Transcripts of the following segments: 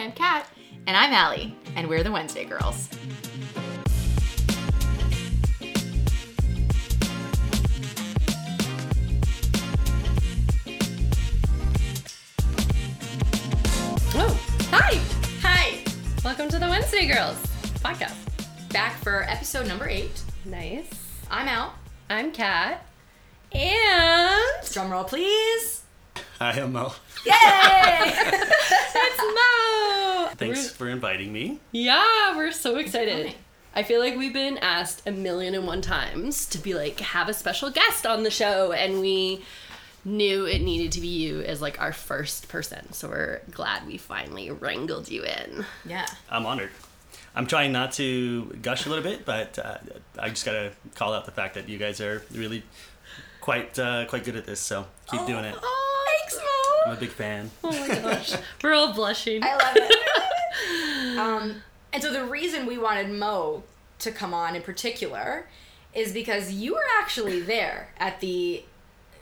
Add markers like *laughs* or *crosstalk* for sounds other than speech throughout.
I'm Kat. And I'm Allie, and we're the Wednesday Girls. Oh, hi. Hi! Welcome to the Wednesday Girls podcast. Back for episode number eight. Nice. I'm out. I'm Kat. And Drum roll, please. Hi, I'm Mo. Yay! *laughs* it's Mo. Thanks We're- for inviting me. yeah, we're so excited. I feel like we've been asked a million and one times to be like, have a special guest on the show, and we knew it needed to be you as like our first person. So we're glad we finally wrangled you in. yeah. I'm honored. I'm trying not to gush a little bit, but uh, I just gotta call out the fact that you guys are really quite uh, quite good at this. So keep doing it. Oh, Thanks, Mo. I'm a big fan. *laughs* Oh my *laughs* gosh. We're all blushing. I love it. *laughs* um, and so the reason we wanted Mo to come on in particular is because you were actually there at the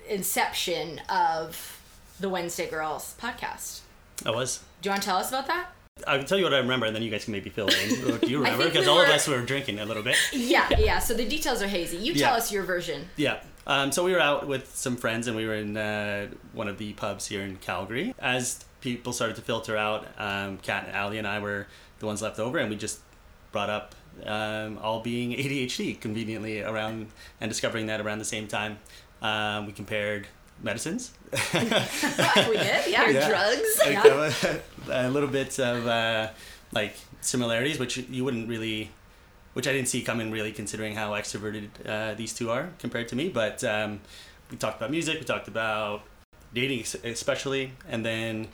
inception of the Wednesday Girls podcast. I was. Do you want to tell us about that? I can tell you what I remember, and then you guys can maybe fill in. Do you remember? Because we all of us were drinking a little bit. Yeah, yeah. So the details are hazy. You tell Yeah. us your version. Yeah. Um, so we were out with some friends and we were in uh, one of the pubs here in Calgary. As people started to filter out, um, Kat and Allie and I were the ones left over, and we just brought up um, all being ADHD conveniently around and discovering that around the same time. Um, we compared medicines. we did, yeah. Your Yeah. drugs. like, Yeah. uh, *laughs* a little bit of uh, like similarities, which you wouldn't really, which I didn't see coming really, considering how extroverted uh, these two are compared to me. But um, we talked about music, we talked about dating, especially, and then.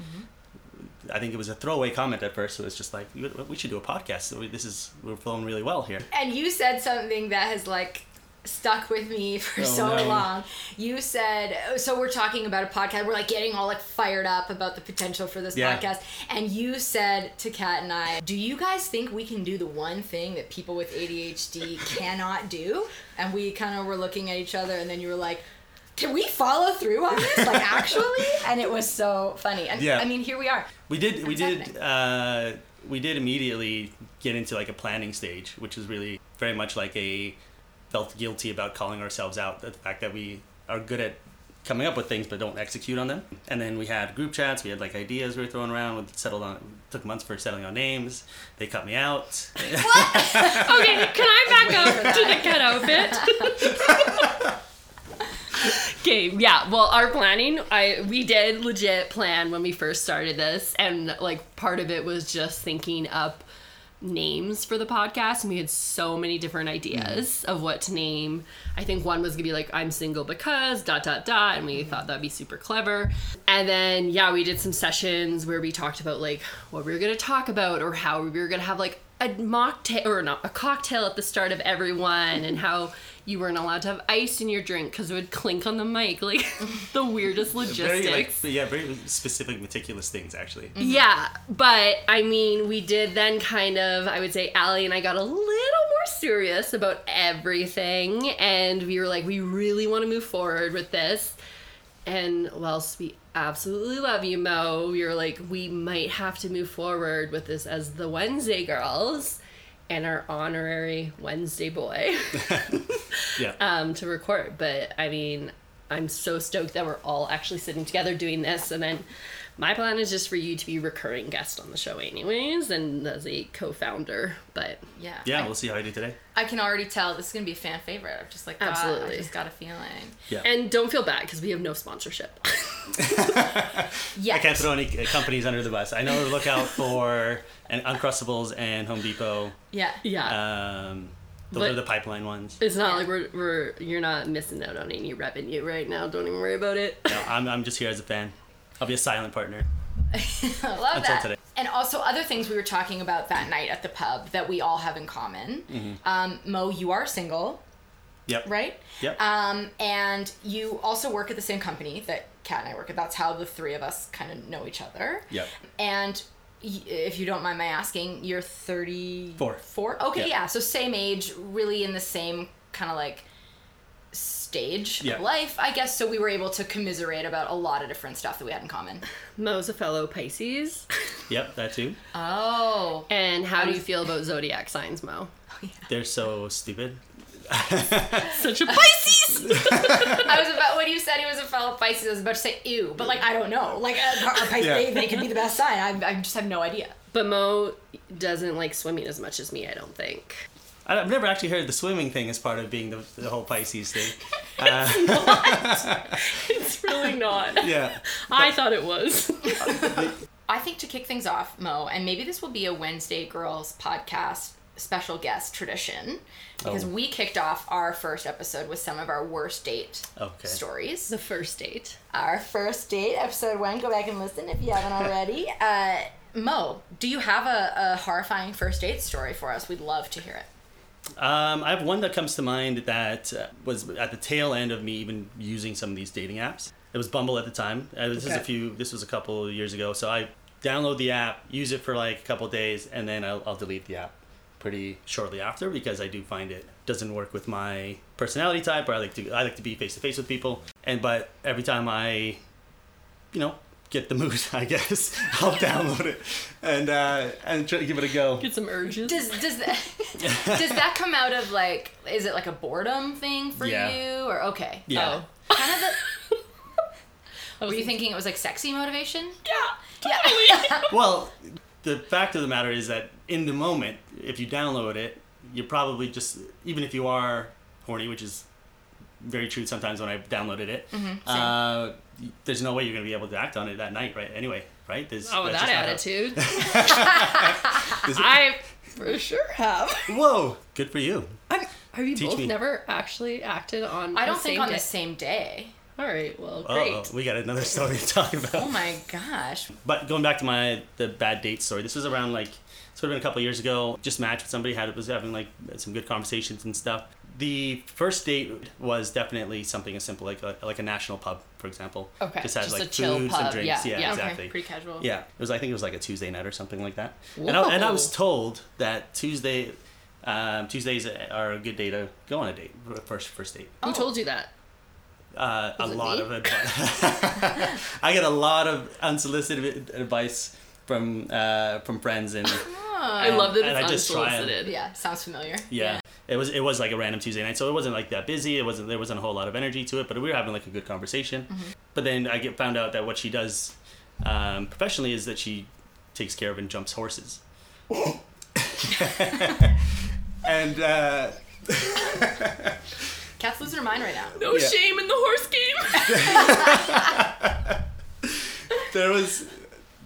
I think it was a throwaway comment at first. So it was just like we we should do a podcast. This is we're flowing really well here. And you said something that has like stuck with me *laughs* for Oh, so no. long. You said so we're talking about a podcast. We're like getting all like fired up about the potential for this Yeah. podcast. And you said to Kat and I, "Do you guys think we can do the one thing that people with ADHD *laughs* cannot do?" And we kind of were looking at each other and then you were like, "Can we follow through on this? Like *laughs* actually?" And it was so funny. And Yeah. I mean, here we are. We did. We did. Uh, we did immediately get into like a planning stage, which is really very much like a felt guilty about calling ourselves out. The fact that we are good at coming up with things but don't execute on them. And then we had group chats. We had like ideas we were throwing around. We settled on. Took months for settling on names. They cut me out. what? *laughs* Okay, can I back up to the cut out bit? okay, yeah. Well, our planning, I we did legit plan when we first started this, and like part of it was just thinking up names for the podcast and we had so many different ideas mm. of what to name. I think one was gonna be like i'm single because dot dot dot and we thought that'd be super clever. And then yeah we did some sessions where we talked about like what we were gonna talk about or how we were gonna have like a mocktail or not a cocktail at the start of everyone and how you weren't allowed to have ice in your drink because it would clink on the mic like *laughs* the weirdest logistics very like yeah, very specific, meticulous things actually. Mm-hmm. yeah, but I mean, we did then kind of, I would say, Allie and I got a little more serious about everything, and we were like, we really want to move forward with this. And whilst we absolutely love you, Mo, we were like, we might have to move forward with this as the Wednesday girls and our honorary Wednesday boy *laughs* Yeah. um, to record. But I mean, I'm so stoked that we're all actually sitting together doing this. And then my plan is just for you to be recurring guest on the show, anyways, and as a co-founder. But Yeah. yeah, I- we'll see how you do today. I can already tell this is gonna be a fan favorite. i'm just like got, Absolutely. I just got a feeling. Yeah. and don't feel bad because we have no sponsorship. *laughs* *laughs* Yeah. I can't throw any uh, companies under the bus. I know to look out for and Uncrustables and Home Depot. Yeah. yeah, Um, those But- are the pipeline ones. it's not like we're, we're you're not missing out on any revenue right now. Don't even worry about it. No, I'm, I'm just here as a fan. I'll be a silent partner. *laughs* I love Until that. today. And also other things we were talking about that night at the pub that we all have in common. Um, Mo, you are single, Yep. right? Yep. Um, and you also work at the same company that Kat and I work at. That's how the three of us kind of know each other. Yep. And if you don't mind my asking, you're 34? Four. Okay, Yeah. yeah. So same age, really in the same kind of like stage Yeah. of life, I guess. So we were able to commiserate about a lot of different stuff that we had in common. Mo's a fellow Pisces. *laughs* Yep, that too. Oh. And how do you feel about zodiac signs, Mo? *laughs* They're so stupid. *laughs* Such a Pisces! I was about when you said he was a fellow Pisces. I was about to say ew, but like I don't know. Like uh, our Pisces, Yeah. they, they could be the best sign. I, I just have no idea. but Mo doesn't like swimming as much as me, I don't think. I- I've never actually heard the swimming thing as part of being the, the whole Pisces thing. *laughs* Uh, It's really not. yeah. *laughs* I thought it was. *laughs* I think to kick things off, Mo, and maybe this will be a Wednesday Girls podcast special guest tradition because Oh. we kicked off our first episode with some of our worst date Okay. stories. the first date. Our first date, episode one. Go back and listen if you haven't already. Uh, Mo, do you have a, a horrifying first date story for us? We'd love to hear it. Um, I have one that comes to mind that uh, was at the tail end of me even using some of these dating apps. It was Bumble at the time. Uh, this is a few. This was a couple of years ago. So I download the app, use it for like a couple of days, and then I'll, I'll delete the app pretty shortly after because I do find it doesn't work with my personality type. Or I like to I like to be face to face with people. And but every time I, you know, get the mood, *laughs* I guess I'll download it and uh, and try to give it a go. Get some urges. Does does that *laughs* does that come out of like is it like a boredom thing for Yeah. you or okay? Yeah. Oh, kind of. The, *laughs* were you thinking it was like sexy motivation? Yeah. Yeah. Well, the fact of the matter is that in the moment, if you download it, you're probably just even if you are horny, which is very true sometimes when I downloaded it. uh, there's no way you're gonna be able to act on it that night, right? Anyway, right? There's, Oh, that attitude. how- *laughs* *laughs* Is it- I for sure have. Whoa, good for you. I'm, have you Teach both me. never actually acted on? I don't the think same on day? the same day. All right. Well, Oh, great. we got another story to talk about. Oh my gosh. But going back to my the bad date story, this was around like sort of been a couple years ago. Just matched with somebody, had was having like some good conversations and stuff. The first date was definitely something as simple like a, like a national pub, for example. Okay, Just has just like a chill food, pub, some drinks. yeah, Yeah, yeah. Okay, exactly. Pretty casual. Yeah, it was. I think it was like a Tuesday night or something like that. And I, and I was told that Tuesday, um, Tuesdays are a good day to go on a date, first first date. Who Oh. told you that? Uh, a lot me? of *laughs* advice. *laughs* I get a lot of unsolicited advice from uh, from friends and I love that it's I just try 'em. unsolicited. Yeah, sounds familiar. yeah. It was it was like a random Tuesday night, so it wasn't like that busy. It wasn't there wasn't a whole lot of energy to it, but we were having like a good conversation. But then I get found out that what she does um, professionally is that she takes care of and jumps horses. *laughs* and uh, *laughs* Kat's losing her mind right now. No Yeah. shame in the horse game. *laughs* there was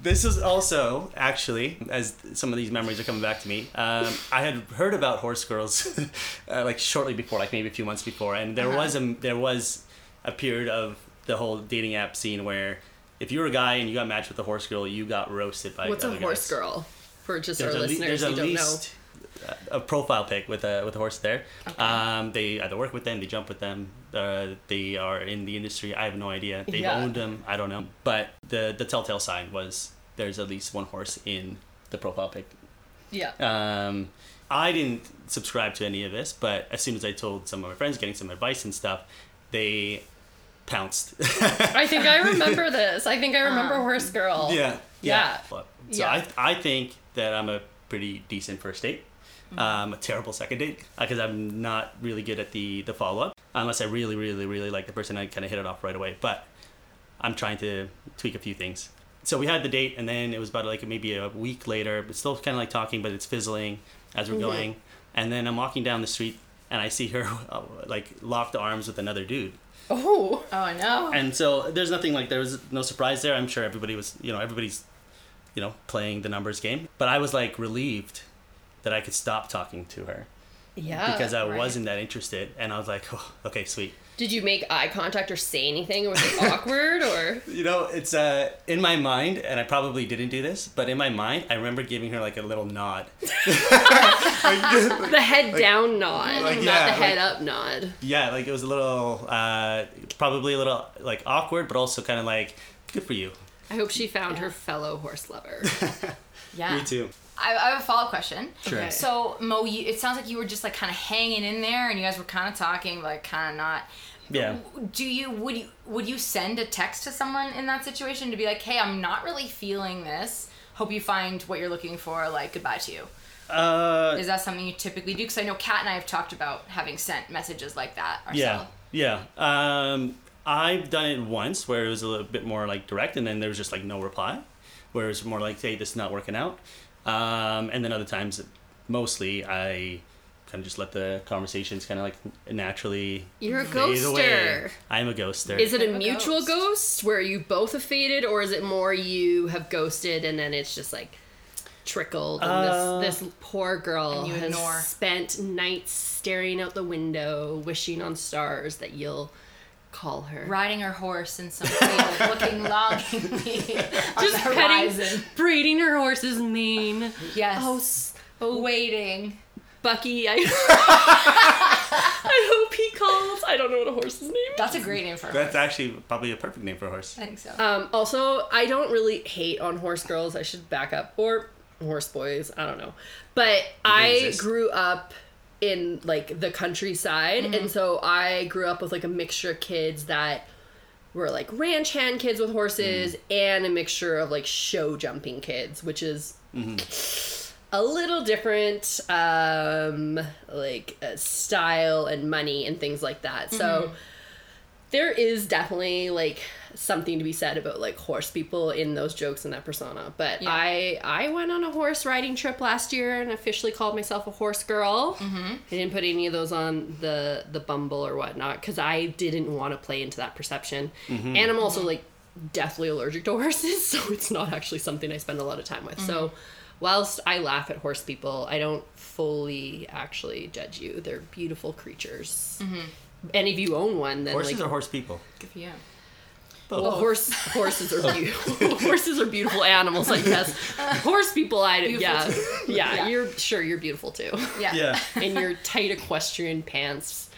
this is also actually as some of these memories are coming back to me um, i had heard about horse girls *laughs* uh, like shortly before like maybe a few months before and there Uh-huh. was a there was a period of the whole dating app scene where if you were a guy and you got matched with a horse girl you got roasted by What's a horse guys. girl? For just there's our le- listeners there's who don't least a profile pic with a with a horse there um, they either work with them they jump with them uh, they are in the industry i have no idea they've Yeah. owned them i don't know but the the telltale sign was there's at least one horse in the profile pic. Yeah. um, i didn't subscribe to any of this but as soon as i told some of my friends getting some advice and stuff they pounced I think I *laughs* remember this. I think I remember Uh, Horse Girl. Yeah. Yeah. So Yeah. I, I think that I'm a pretty decent first date. Mm-hmm. Um, a terrible second date because I'm not really good at the, the follow up unless I really, really, really like the person. I kind of hit it off right away. But I'm trying to tweak a few things. So we had the date, and then it was about like maybe a week later, but still kind of like talking, but it's fizzling as we're Mm-hmm. going. And then I'm walking down the street, and I see her *laughs* uh, like locked arms with another dude. Oh. Oh no. And so there's nothing like there was no surprise there. I'm sure everybody was, you know, everybody's, you know, playing the numbers game. But I was like relieved that I could stop talking to her Yeah. because I right. wasn't that interested. And I was like, oh, okay, sweet. Did you make eye contact or say anything? Or was it awkward or? *laughs* You know, it's uh in my mind, and I probably didn't do this, but in my mind, I remember giving her like a little nod. *laughs* *laughs* The head down nod, like, not yeah, the like- head up nod. Yeah, like it was a little, uh, probably a little like awkward, but also kind of like, good for you. I hope she found her fellow horse lover. yeah. Me too. I, I have a follow up question. Sure. Okay. So Mo, you, it sounds like you were just like kind of hanging in there, and you guys were kind of talking, like kind of not. Yeah. Do you would you would you send a text to someone in that situation to be like, "Hey, I'm not really feeling this. Hope you find what you're looking for. Like, goodbye to you." Uh, Is that something you typically do? Because I know Kat and I have talked about having sent messages like that yeah, ourselves. yeah. Um, I've done it once where it was a little bit more like direct, and then there was just like no reply, where it was more like, "Hey, this is not working out," um, and then other times, mostly I kind of just let the conversations kind of like naturally. You're a fade away. ghoster. I'm a ghoster. Is it a a mutual ghost. ghost where you both have faded, or is it more you have ghosted and then it's just like trickled and Uh, this this poor girl And you has ignore. spent nights staring out the window, wishing on stars that you'll call her. Riding her horse in some field, *laughs* looking longingly *laughs* Just the petting, horizon. braiding her horse's mane. Yes. Oh, s- oh, waiting. Bucky, I, *laughs* I hope he calls. I don't know what a horse's name is. That's a great name for a That's horse. actually probably a perfect name for a horse. I think so. Um, also, I don't really hate on horse girls. I should back up. Or horse boys. I don't know. But I exist. grew up in like the countryside. And so I grew up with like a mixture of kids that were like ranch hand kids with horses and a mixture of like show jumping kids, which is a little different um like uh, style and money and things like that. So there is definitely like something to be said about like horse people in those jokes and that persona but Yeah. i i went on a horse riding trip last year and officially called myself a horse girl. Mm-hmm. i didn't put any of those on the the bumble or whatnot because i didn't want to play into that perception. Mm-hmm. And i'm also like deathly allergic to horses *laughs* so it's not actually something i spend a lot of time with. So mm-hmm. whilst i laugh at horse people i don't fully actually judge you. They're beautiful creatures mm-hmm. And if you own one then Horses like or horse people? Yeah. for well, horse horses are beautiful. *laughs* *laughs* horses are beautiful animals, I guess. Horse people, I yeah, *laughs* yeah, Yeah. You're sure you're beautiful too, Yeah. Yeah. in your tight equestrian pants.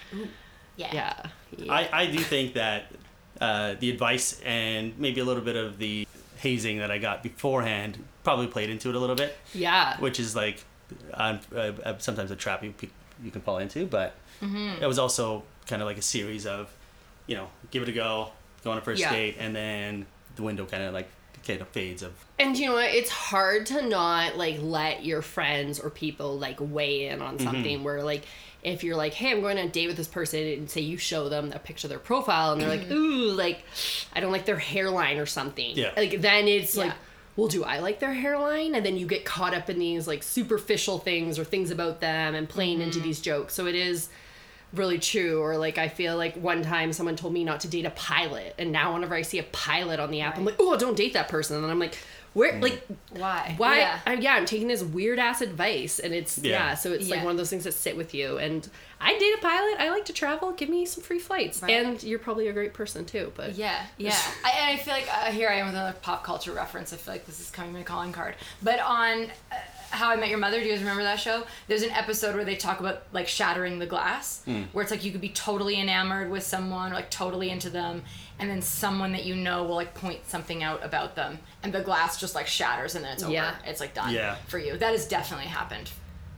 Yeah. Yeah, yeah. I, I do think that uh, the advice and maybe a little bit of the hazing that I got beforehand probably played into it a little bit, yeah. which is like um, uh, uh, sometimes a trap you, you can fall into, but Mm-hmm. it was also kind of like a series of, you know, give it a go, go on a first Yeah. date, and then the window kind of like kind of fades of And you know what? It's hard to not like let your friends or people like weigh in on mm-hmm. something where like if you're like, hey, I'm going on a date with this person and say you show them a picture of their profile and they're like, mm-hmm. ooh, like I don't like their hairline or something. Yeah. Like then it's Yeah. like, well, do I like their hairline? And then you get caught up in these like superficial things or things about them and playing into mm-hmm. these jokes. So it is really true or like i feel like one time someone told me not to date a pilot and now whenever i see a pilot on the app i'm like oh don't date that person and i'm like where like Why? why Yeah. I, yeah i'm taking this weird ass advice and it's yeah, Yeah. so it's like one of those things that sit with you and i date a pilot i like to travel give me some free flights Right. and you're probably a great person too but Yeah, yeah. I, and I feel like uh, here I am with another pop culture reference. I feel like this is coming my calling card. But on uh, How I Met Your Mother, do you guys remember that show? There's an episode where they talk about like shattering the glass, hmm. where it's like you could be totally enamored with someone or like totally into them, and then someone that you know will like point something out about them, and the glass just like shatters and then it's over. Yeah. It's like done Yeah. for you. That has definitely happened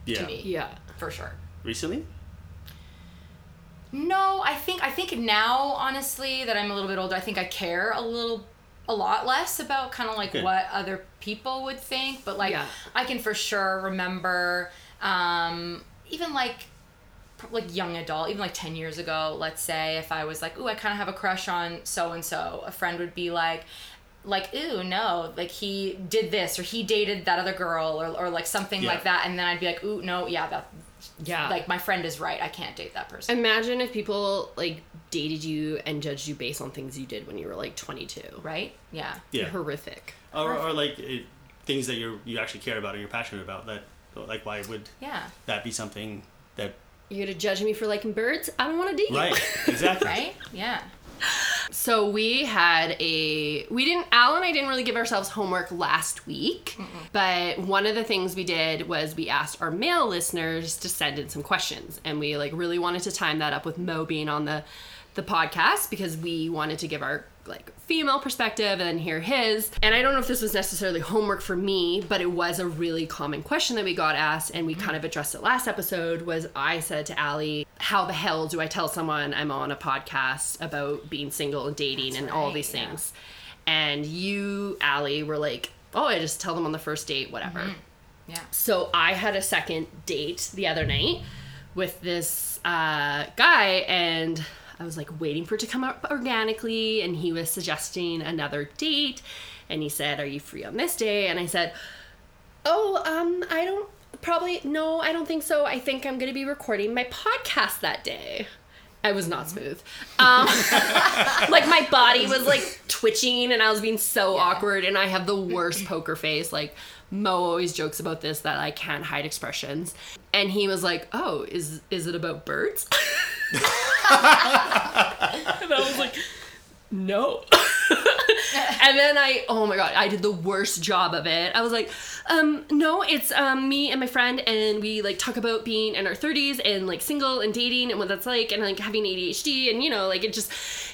yeah to me yeah for sure. recently. No, I think I think now, honestly, that I'm a little bit older, I think I care a little, a lot less about kind of like Good. what other people would think. But like, Yeah. I can for sure remember, um, even like, like young adult, even like ten years ago. Let's say if I was like, ooh, I kind of have a crush on so and so, a friend would be like. Like, ooh, no, like he did this or he dated that other girl or, or like something Yeah. like that. And then I'd be like, ooh, no, yeah, that, yeah like my friend is right. I can't date that person. imagine if people like dated you and judged you based on things you did when you were like 22 right? Yeah. Yeah. horrific Or, or like it, things that you're you actually care about and you're passionate about. That like why would Yeah. that be something that you're gonna judge me for liking birds i don't want to date you right exactly *laughs* Right? Yeah. So we had a we didn't Al and I didn't really give ourselves homework last week, but one of the things we did was we asked our male listeners to send in some questions, and we like really wanted to time that up with Mo being on the the podcast because we wanted to give our like female perspective and then hear his. And I don't know if this was necessarily homework for me, but it was a really common question that we got asked and we kind of addressed it last episode was I said to Allie, how the hell do I tell someone I'm on a podcast about being single and dating and all these yeah. things? And you, Allie, were like, oh, I just tell them on the first date, whatever. Yeah. So I had a second date the other night with this uh, guy, and I was like waiting for it to come up organically, and he was suggesting another date, and he said, "Are you free on this day?" And I said, "Oh, um, I don't probably no, I don't think so. I think I'm gonna be recording my podcast that day." I was not smooth. Um, *laughs* like my body was like twitching and I was being so awkward and I have the worst poker face. Like Mo always jokes about this that I can't hide expressions. And he was like, "Oh, is is it about birds?" *laughs* and I was like, "No." *laughs* *laughs* and then I, oh my god, I did the worst job of it. I was like, um, no, it's um, me and my friend, and we like talk about being in our 30s and like single and dating and what that's like, and like having ADHD, and you know, like it just,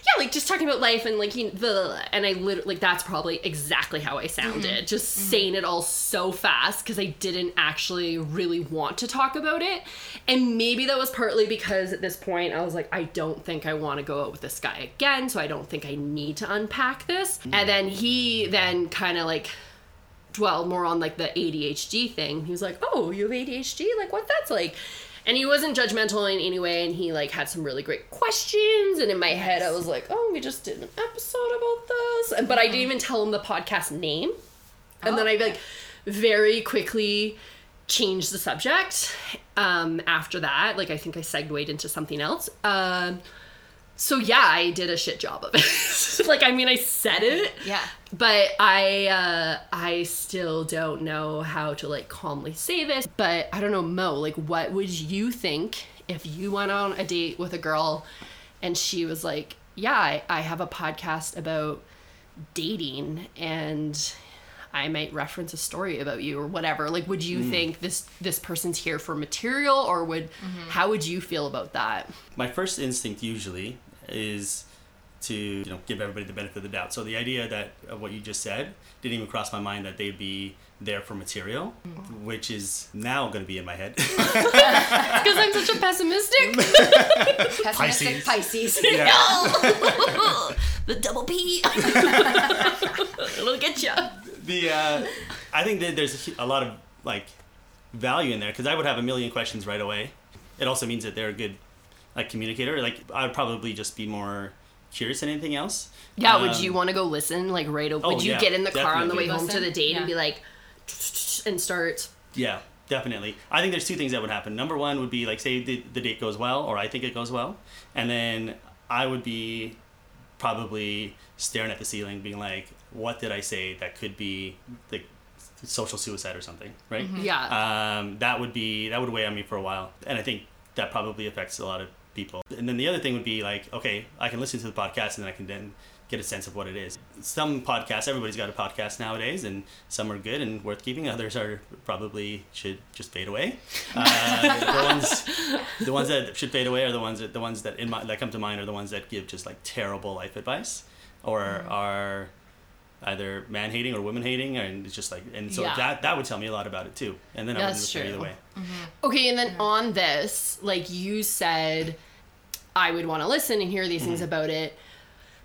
yeah, like just talking about life and like, you know, the, and I literally, like, that's probably exactly how I sounded, just saying it all so fast because I didn't actually really want to talk about it. And maybe that was partly because at this point I was like, I don't think I want to go out with this guy again, so I don't think I need to unpack this. And then he then kind of like dwelled more on like the ADHD thing. He was like, "Oh, you have ADHD? Like what that's like?" And he wasn't judgmental in any way, and he like had some really great questions. And in my head, I was like, "Oh, we just did an episode about this," and but I didn't even tell him the podcast name. And then I like very quickly changed the subject. Um, after that, like I think I segued into something else. Um, so yeah, I did a shit job of it. *laughs* like I mean, I said it, Yeah. but I uh I still don't know how to like calmly say this. But I don't know, Mo, like what would you think if you went on a date with a girl and she was like, Yeah, I, I have a podcast about dating and I might reference a story about you or whatever. Like would you think this this person's here for material or would how would you feel about that? my first instinct usually is to you know give everybody the benefit of the doubt. So the idea that of what you just said didn't even cross my mind that they'd be there for material, which is now going to be in my head. Because I'm such a pessimistic. *laughs* Pessimistic Pisces. *laughs* yeah. *laughs* the double P. It'll get you. The uh, I think that there's a lot of like value in there because I would have a million questions right away. It also means that they're a good like communicator. Like I would probably just be more curious than anything else. Yeah, would Um, you want to go listen like right away? oh, would you yeah, get in the car on the way definitely. home to the Listen? date and be like, and start? Yeah, definitely. I think there's two things that would happen. Number one would be like, say the, the date goes well, or I think it goes well, and then I would be probably staring at the ceiling, being like, "What did I say that could be like social suicide or something?" Right? Yeah. Um, that would be that would weigh on me for a while, and I think that probably affects a lot of people. And then the other thing would be like, okay, I can listen to the podcast and then I can then get a sense of what it is. Some podcasts, everybody's got a podcast nowadays, and some are good and worth keeping. Others are probably should just fade away. Uh, the *laughs* ones, the ones that should fade away are the ones that the ones that in my, that come to mind are the ones that give just like terrible life advice, or mm-hmm. are either man hating or woman hating, and it's just like and so Yeah. that that would tell me a lot about it too. And then I wouldn't That's listen either true. way. Mm-hmm. Okay, and then mm-hmm. on this, like you said, I would want to listen and hear these things mm. about it.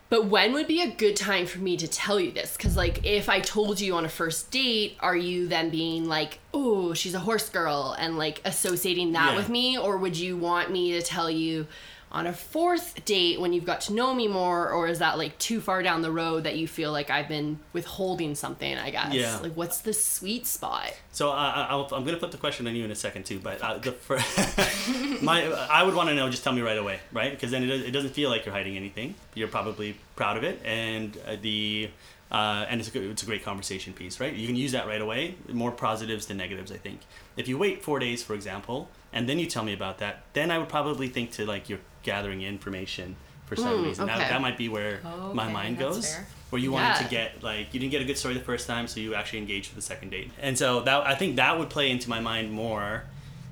But when would be a good time for me to tell you this? Because, like, if I told you on a first date, are you then being like, oh, she's a horse girl and like associating that Yeah. with me? Or would you want me to tell you on a fourth date when you've got to know me more? Or is that like too far down the road that you feel like I've been withholding something, I guess? Yeah. Like, what's the sweet spot? So I, I, I'll, I'm gonna flip the question on you in a second too, but uh, the *laughs* my I would want to know. Just tell me right away, right? Because then it, it doesn't feel like you're hiding anything. You're probably proud of it, and uh, the uh, and it's a good, it's a great conversation piece, right? You can use that right away. More positives than negatives, I think. If you wait four days, for example, and then you tell me about that, then I would probably think to like you're gathering information for some Mm, reason. okay. That, that might be where my Okay, mind that's goes fair. where you wanted Yeah. to get like you didn't get a good story the first time, so you actually engaged for the second date. And so that I think that would play into my mind more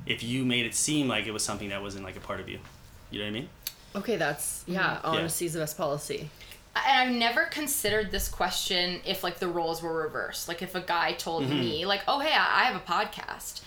if you made it seem like it was something that wasn't like a part of you. You know what I mean? Okay, that's, yeah, Yeah. honesty's the best policy. and I've never considered this question if like the roles were reversed. Like if a guy told me like, "Oh, hey, I I have a podcast."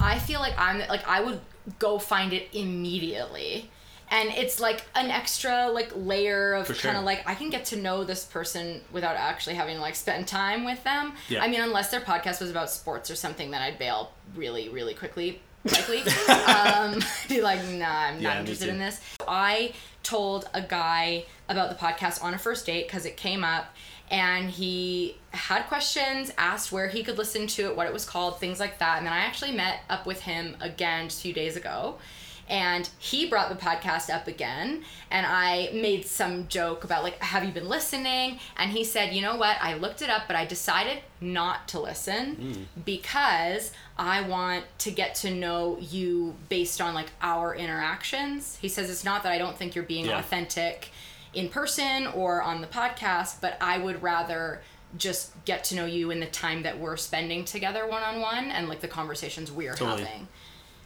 I feel like I'm like I would go find it immediately. And it's like an extra like layer of kind of sure. like I can get to know this person without actually having to like spend time with them. Yeah. I mean, unless their podcast was about sports or something, then I'd bail really, really quickly. Likely, *laughs* um, *laughs* be like, nah, I'm not me interested in this. I told a guy about the podcast on a first date because it came up and he had questions, asked where he could listen to it, what it was called, things like that. And then I actually met up with him again just a few days ago. And he brought the podcast up again, and I made some joke about, like, have you been listening? And he said, you know what? I looked it up, but I decided not to listen hmm. because I want to get to know you based on, like, our interactions. He says, it's not that I don't think you're being Yeah. authentic in person or on the podcast, but I would rather just get to know you in the time that we're spending together one on one and like the conversations we're Totally. having.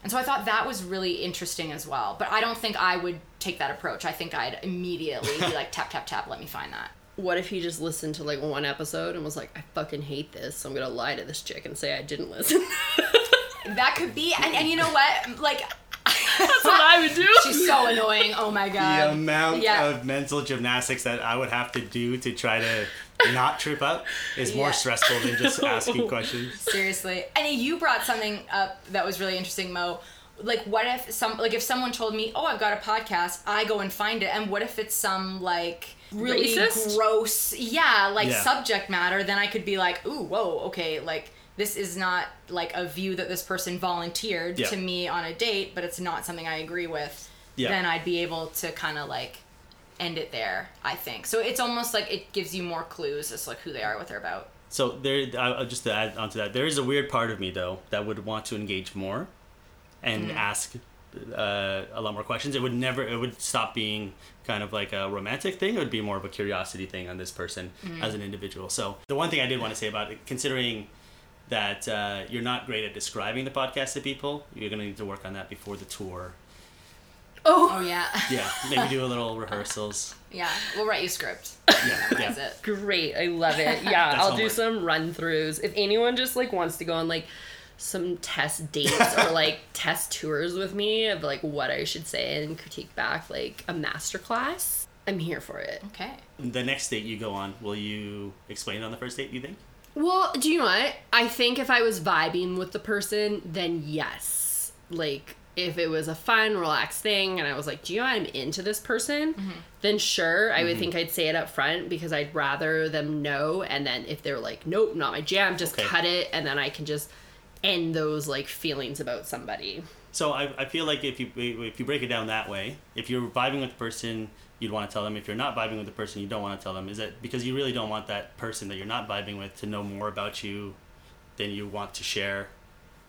And so I thought that was really interesting as well. But I don't think I would take that approach. I think I'd immediately be like, tap, tap, tap, let me find that. What if he just listened to like one episode and was like, I fucking hate this, so I'm gonna lie to this chick and say I didn't listen. *laughs* That could be. And, and you know what? Like, That's what I would do. *laughs* she's so annoying. Oh my god. the amount yeah. of mental gymnastics that I would have to do to try to not trip up is more stressful than just *laughs* asking questions. Seriously. And you brought something up that was really interesting, Mo. Like what if some like if someone told me, "Oh, I've got a podcast." I go and find it. And what if it's some like really Racist? gross, yeah, like Yeah. subject matter, then I could be like, "Ooh, whoa, okay, like this is not like a view that this person volunteered Yeah. to me on a date, but it's not something I agree with." Yeah. Then I'd be able to kind of like end it there, I think. So it's almost like it gives you more clues as to like who they are, what they're about. So there, I- I'll just to add onto that, there is a weird part of me though that would want to engage more, and ask uh, a lot more questions. It would never, it would stop being kind of like a romantic thing. It would be more of a curiosity thing on this person as an individual. So the one thing I did want to say about it, considering that uh, you're not great at describing the podcast to people, you're gonna need to work on that before the tour. Oh oh yeah. Yeah, maybe do a little rehearsals. *laughs* Yeah, we'll write you a script. Yeah, Memorize yeah. it. Great, I love it. *laughs* Yeah, That's I'll do some run throughs. If anyone just like wants to go on like some test dates or *laughs* like test tours with me of like what I should say and critique back like a master class, I'm here for it. Okay. The next date you go on, will you explain it on the first date? You think? Well, do you know what? I think if I was vibing with the person, then yes. Like, if it was a fun, relaxed thing and I was like, do you know I'm into this person? Mm-hmm. Then sure, I would mm-hmm. think I'd say it up front because I'd rather them know. And then if they're like, nope, not my jam, just Okay. cut it. And then I can just end those like feelings about somebody. So I, I feel like if you if you break it down that way, if you're vibing with the person, you'd want to tell them. If you're not vibing with the person, you don't want to tell them. Is that because you really don't want that person that you're not vibing with to know more about you than you want to share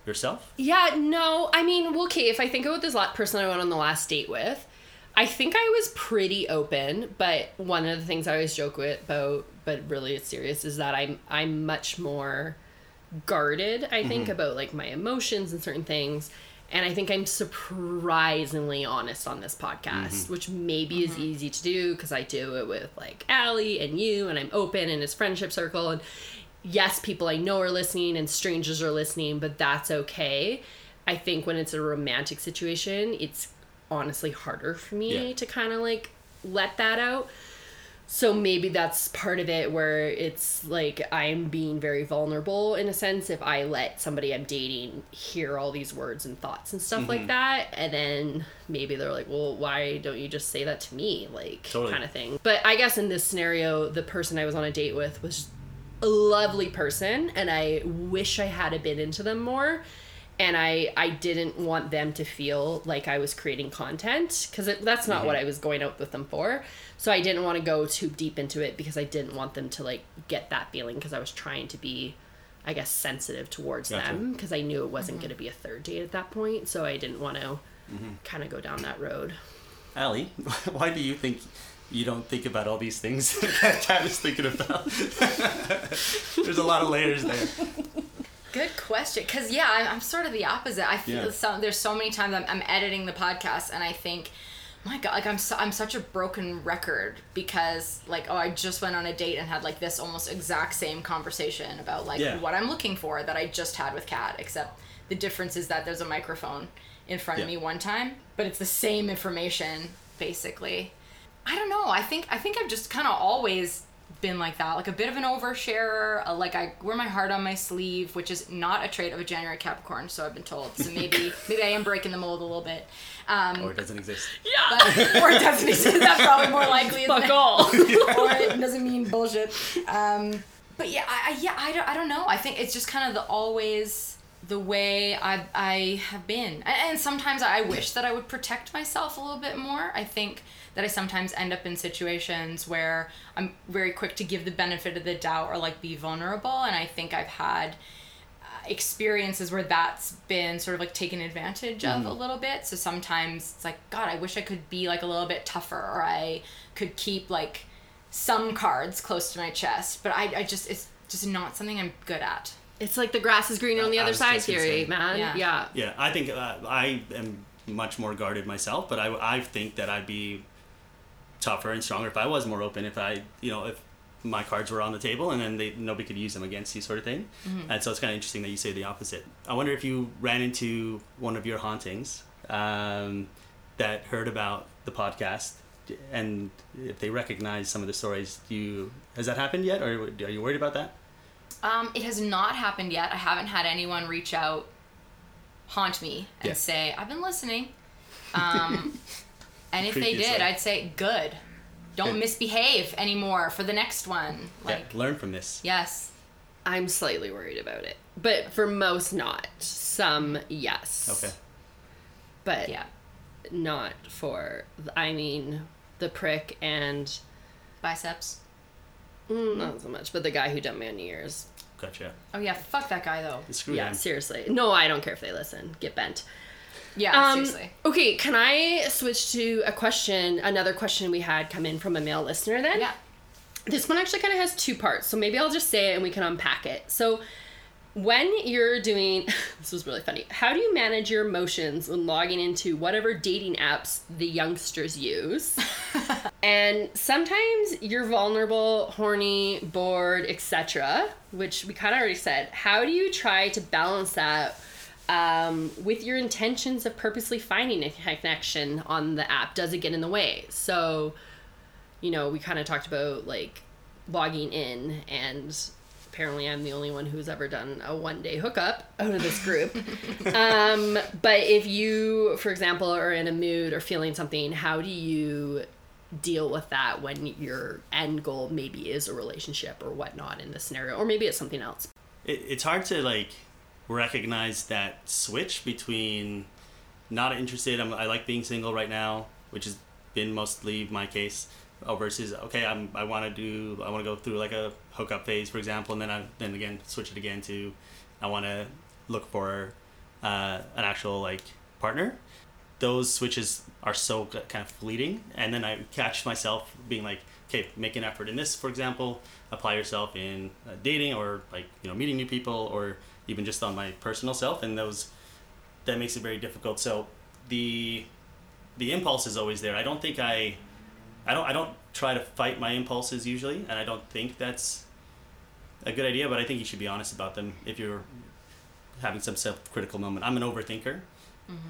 yourself? Yeah, no, I mean, well, okay, if I think about this person I went on the last date with, I think I was pretty open, but one of the things I always joke with about, but really it's serious, is that I'm I'm much more guarded, I think, mm-hmm. about like my emotions and certain things. And I think I'm surprisingly honest on this podcast, mm-hmm. which maybe is mm-hmm. easy to do because I do it with like Allie and you, and I'm open in his friendship circle. And yes, people I know are listening and strangers are listening, but that's okay. I think when it's a romantic situation, it's honestly harder for me Yeah. to kind of like let that out. So maybe that's part of it where it's like I'm being very vulnerable in a sense if I let somebody I'm dating hear all these words and thoughts and stuff like mm-hmm. that and then maybe they're like, "Well, why don't you just say that to me?" like Totally. kind of thing. But I guess in this scenario, the person I was on a date with was a lovely person and I wish I had been into them more and I I didn't want them to feel like I was creating content because that's not mm-hmm. what I was going out with them for. So I didn't want to go too deep into it because I didn't want them to like get that feeling because I was trying to be I guess sensitive towards Gotcha. them because I knew it wasn't going to be a third date at that point. So I didn't want to Mm-hmm. kind of go down that road. Allie, *laughs* why do you think you don't think about all these things *laughs* that Kat is thinking about? *laughs* There's a lot of layers there. Good question. Because yeah, I'm, I'm sort of the opposite. I feel Yeah. some, there's so many times I'm, I'm editing the podcast and I think my god like i'm su- i'm such a broken record because like oh i just went on a date and had like this almost exact same conversation about like Yeah. what i'm looking for that i just had with kat except the difference is that there's a microphone in front of me one time but it's the same information basically i don't know i think i think i've just kind of always been like that like a bit of an oversharer uh, like i wear my heart on my sleeve which is not a trait of a january capricorn so i've been told so maybe *laughs* maybe i am breaking the mold a little bit um, Or it doesn't exist. Yeah. but, or it doesn't exist. That's probably more *laughs* likely. Fuck all. *laughs* or it doesn't mean bullshit. Um, but yeah, I, I- yeah, I don't, I don't know. I think it's just kind of the always the way I I have been, and, sometimes I wish that I would protect myself a little bit more. I think that I sometimes end up in situations where I'm very quick to give the benefit of the doubt or like be vulnerable, and I think I've had uh, experiences where that's been sort of like taken advantage of a little bit. So sometimes it's like, God, I wish I could be like a little bit tougher, or I could keep like some cards close to my chest. But I, I just, it's just not something I'm good at. It's like the grass is greener on the I other side just gonna theory, say. man. Yeah. Yeah. Yeah, I think uh, I am much more guarded myself, but I, I think that I'd be tougher and stronger if I was more open. If I, you know, if my cards were on the table and then they nobody could use them against you, sort of thing. And so it's kind of interesting that you say the opposite. I wonder if you ran into one of your hauntings um, that heard about the podcast. And if they recognize some of the stories, do you has that happened yet, or are you worried about that? Um, it has not happened yet. I haven't had anyone reach out, haunt me, and Yeah. say, I've been listening. *laughs* Um, and if they did, Previously. I'd say, good. Don't Yeah. misbehave anymore for the next one. Like, yeah, learn from this. yes. I'm slightly worried about it. But for most, not. Some, yes. Okay. But Yeah. not for, I mean, the prick and Biceps. mm, not so much, but the guy who dumped me on New Year's. Gotcha. Oh, yeah. Fuck that guy, though. Screw yeah, them. seriously. No, I don't care if they listen. Get bent. Yeah, Um, seriously. Okay, can I switch to a question, another question we had come in from a male listener then? Yeah. This one actually kind of has two parts, so maybe I'll just say it and we can unpack it. So, when you're doing, *laughs* this was really funny. How do you manage your emotions when logging into whatever dating apps the youngsters use? *laughs* and sometimes you're vulnerable, horny, bored, etc., which we kind of already said. How do you try to balance that um, with your intentions of purposely finding a connection on the app? Does it get in the way? So, you know, we kind of talked about like logging in and apparently I'm the only one who's ever done a one day hookup out of this group. *laughs* um, but if you, for example, are in a mood or feeling something, how do you deal with that when your end goal maybe is a relationship or whatnot in this scenario? Or maybe it's something else. it, it's hard to like recognize that switch between not interested I'm, i like being single right now which has been mostly my case oh, versus okay I'm, i want to do i want to go through like a hookup phase for example and then i then again switch it again to i want to look for uh, an actual like partner. Those switches are so kind of fleeting and then i catch myself being like okay make an effort in this for example apply yourself in uh, dating or like you know meeting new people or even just on my personal self and those that makes it very difficult. So the the impulse is always there. I don't think i i don't i don't try to fight my impulses usually and i don't think that's a good idea but i think you should be honest about them if you're having some self-critical moment i'm an overthinker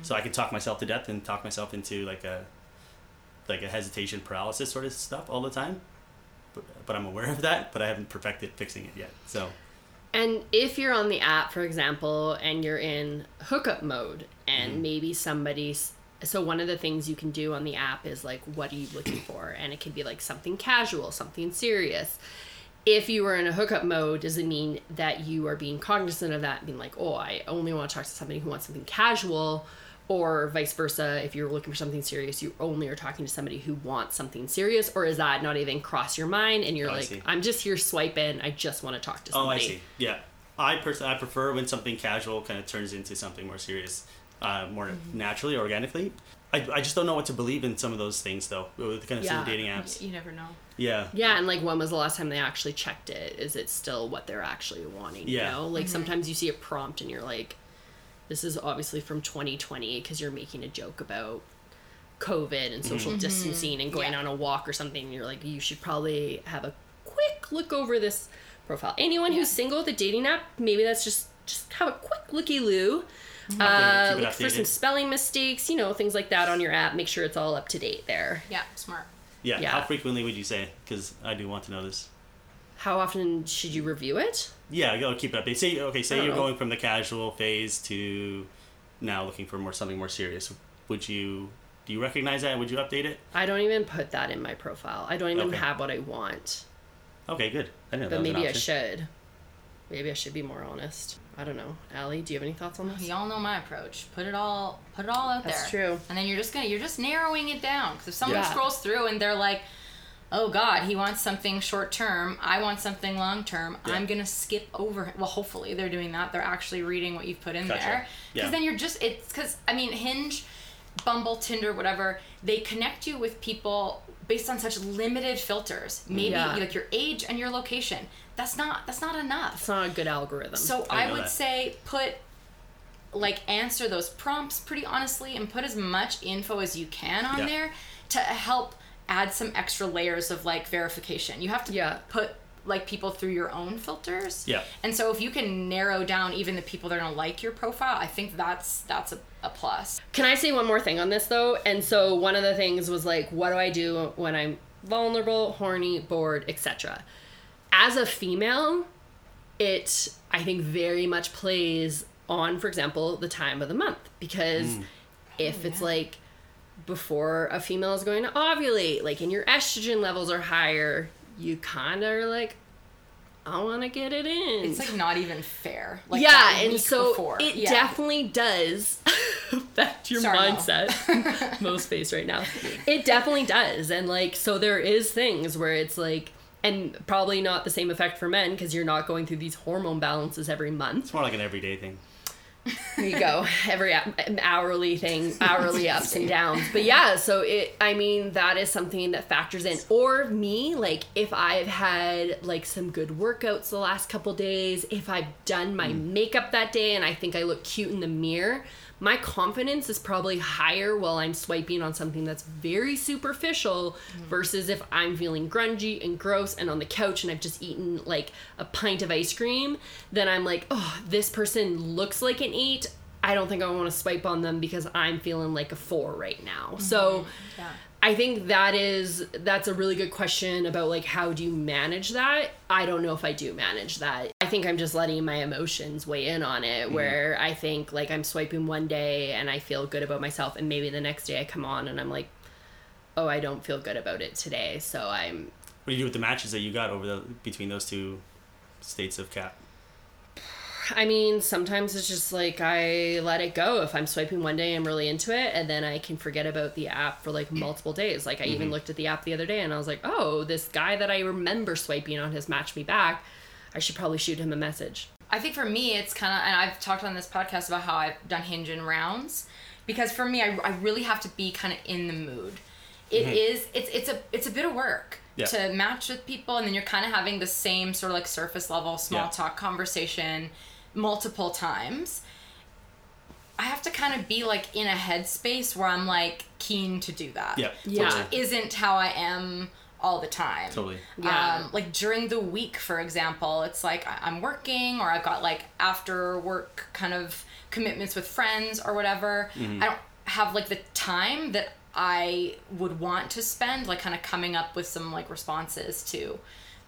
so I can talk myself to death and talk myself into like a like a hesitation paralysis sort of stuff all the time. But, but I'm aware of that, but I haven't perfected fixing it yet. So And if you're on the app, for example, and you're in hookup mode, and Mm-hmm. maybe somebody's. So, one of the things you can do on the app is like, what are you looking for? And it can be like something casual, something serious. If you are in a hookup mode, does it mean that you are being cognizant of that, being like, oh, I only want to talk to somebody who wants something casual? Or vice versa, if you're looking for something serious, you only are talking to somebody who wants something serious? Or is that not even cross your mind and you're Oh, like. I'm just here swiping, I just want to talk to somebody oh, I see. Yeah, I pers- I prefer when something casual kind of turns into something more serious, uh, more Mm-hmm. naturally, organically. I, I just don't know what to believe in some of those things though. With kind of some Yeah. dating apps. You never know. Yeah. Yeah, and like when was the last time they actually checked it? Is it still what they're actually wanting? Yeah. You know, like sometimes you see a prompt and you're like, this is obviously from 2020 because you're making a joke about COVID and social distancing and going Yeah. on a walk or something, you're like, you should probably have a quick look over this profile. Anyone who's single with a dating app, maybe that's just just have a quick looky loo. Update- Uh, look for some spelling mistakes, you know, things like that on your app. Make sure it's all up to date there. Yeah, smart. Yeah. Yeah. How frequently would you say? Because I do want to know this. How often should you review it? Yeah, go keep it updated. Say okay, say you're know. going from the casual phase to now looking for more something more serious. Would you do you recognize that? Would you update it? I don't even put that in my profile. I don't even Okay. have what I want. Okay, good. I know But that was an maybe I should. Maybe I should be more honest. I don't know. Allie, do you have any thoughts on this? Y'all know my approach. Put it all, put it all out That's there. That's true. And then you're just gonna, you're just narrowing it down. Because if someone Yeah. scrolls through and they're like, "Oh God, he wants something short term. I want something long term. Yeah. I'm gonna skip over." Well, hopefully they're doing that. They're actually reading what you've put in Gotcha. there. Because Yeah. then you're just, it's because I mean, Hinge, Bumble, Tinder, whatever, they connect you with people based on such limited filters. Maybe Yeah. like your age and your location. That's not that's not enough. It's not a good algorithm. So I I, would that. say put like answer those prompts pretty honestly and put as much info as you can on Yeah. there to help add some extra layers of like verification. You have to Yeah. put like people through your own filters. Yeah. And so if you can narrow down even the people that are gonna like your profile, I think that's that's a, a plus. Can I say one more thing on this though? And so one of the things was like, what do I do when I'm vulnerable, horny, bored, etc. As a female, it I think very much plays on, for example, the time of the month because mm. if it's oh, like before a female is going to ovulate, like and your estrogen levels are higher, you kind of are like, I want to get it in. It's like not even fair. Like yeah, and so before. it Yeah. definitely does *laughs* affect your Sorry, Mo. mindset. *laughs* Most face right now. It definitely does, and like so there is things where it's like, and probably not the same effect for men because you're not going through these hormone balances every month. It's more like an everyday thing. There you go. *laughs* Every hourly thing, hourly *laughs* ups and downs. But yeah, so it, I mean, that is something that factors in. Or me, like if I've had like some good workouts the last couple days, if I've done my mm. makeup that day and I think I look cute in the mirror, my confidence is probably higher while I'm swiping on something that's very superficial mm. versus if I'm feeling grungy and gross and on the couch and I've just eaten like a pint of ice cream, then I'm like, oh, this person looks like an eight. I don't think I want to swipe on them because I'm feeling like a four right now. Mm-hmm. So Yeah. I think that is that's a really good question about like how do you manage that? I don't know if I do manage that. I think I'm just letting my emotions weigh in on it mm-hmm. where I think like I'm swiping one day and I feel good about myself and maybe the next day I come on and I'm like oh I don't feel good about it today. So I'm What do you do with the matches that you got over the between those two states of cap? I mean, sometimes it's just like I let it go. If I'm swiping one day, I'm really into it, and then I can forget about the app for like multiple days. Like I even mm-hmm. looked at the app the other day, and I was like, "Oh, this guy that I remember swiping on has matched me back. I should probably shoot him a message." I think for me, it's kind of, and I've talked on this podcast about how I've done hinge and rounds, because for me, I, I really have to be kind of in the mood. It mm-hmm. is, it's it's a it's a bit of work Yeah. to match with people, and then you're kind of having the same sort of like surface level small Yeah. talk conversation multiple times. I have to kind of be like in a headspace where I'm like keen to do that. Yeah. Yeah. Totally. Isn't how I am all the time. Totally. Yeah. Um, like during the week, for example, it's like I- I'm working or I've got like after work kind of commitments with friends or whatever. Mm-hmm. I don't have like the time that I would want to spend like kind of coming up with some like responses to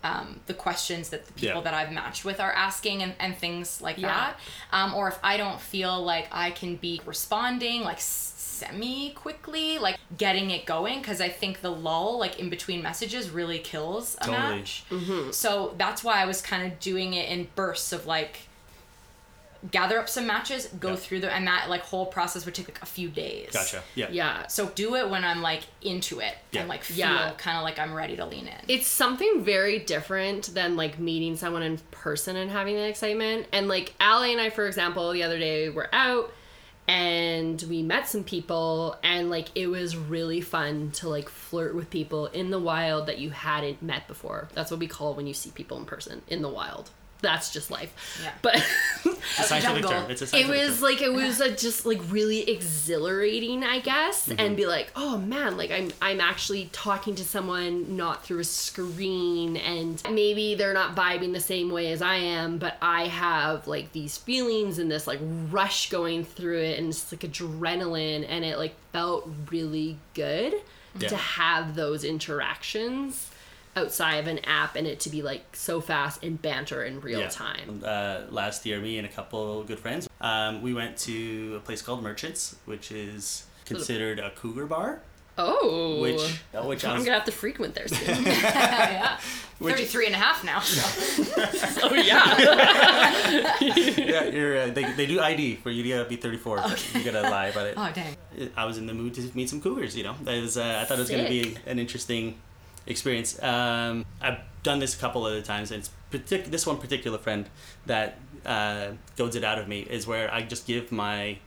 um, the questions that the people Yeah. that I've matched with are asking and, and things like Yeah. that. Um, or if I don't feel like I can be responding like semi quickly, like getting it going, because I think the lull like in between messages really kills a Totally. match. So that's why I was kind of doing it in bursts of like gather up some matches, go Yeah. through the and that like whole process would take like a few days. Gotcha. Yeah. Yeah. So do it when I'm like into it Yeah. and like feel Yeah. kind of like I'm ready to lean in. It's something very different than like meeting someone in person and having the excitement. And like Allie and I, for example, the other day we were out and we met some people and like it was really fun to like flirt with people in the wild that you hadn't met before. That's what we call when you see people in person in the wild. That's just life. Yeah. But *laughs* It's a scientific term. It's a it was term. like it was a, just like really exhilarating i guess Mm-hmm. and be like oh man like i'm i'm actually talking to someone not through a screen and maybe they're not vibing the same way as i am but i have like these feelings and this like rush going through it and it's like adrenaline and it like felt really good Yeah. to have those interactions outside of an app and it to be like so fast and banter in real Yeah. time Uh, last year, me and a couple good friends, um, we went to a place called Merchants, which is considered a cougar bar. oh Which, uh, which I'm was, gonna have to frequent there soon. *laughs* *laughs* yeah. *laughs* Which- 33 and a half now. So. oh yeah. yeah, you're, uh, they, they do ID for you to be 34. You gotta lie about it. Oh, dang. I was in the mood to meet some cougars. You know, that was, uh, I thought it was going to be an interesting experience. Um, I've done this a couple other times, and it's partic- this one particular friend that uh, goads it out of me is where I just give my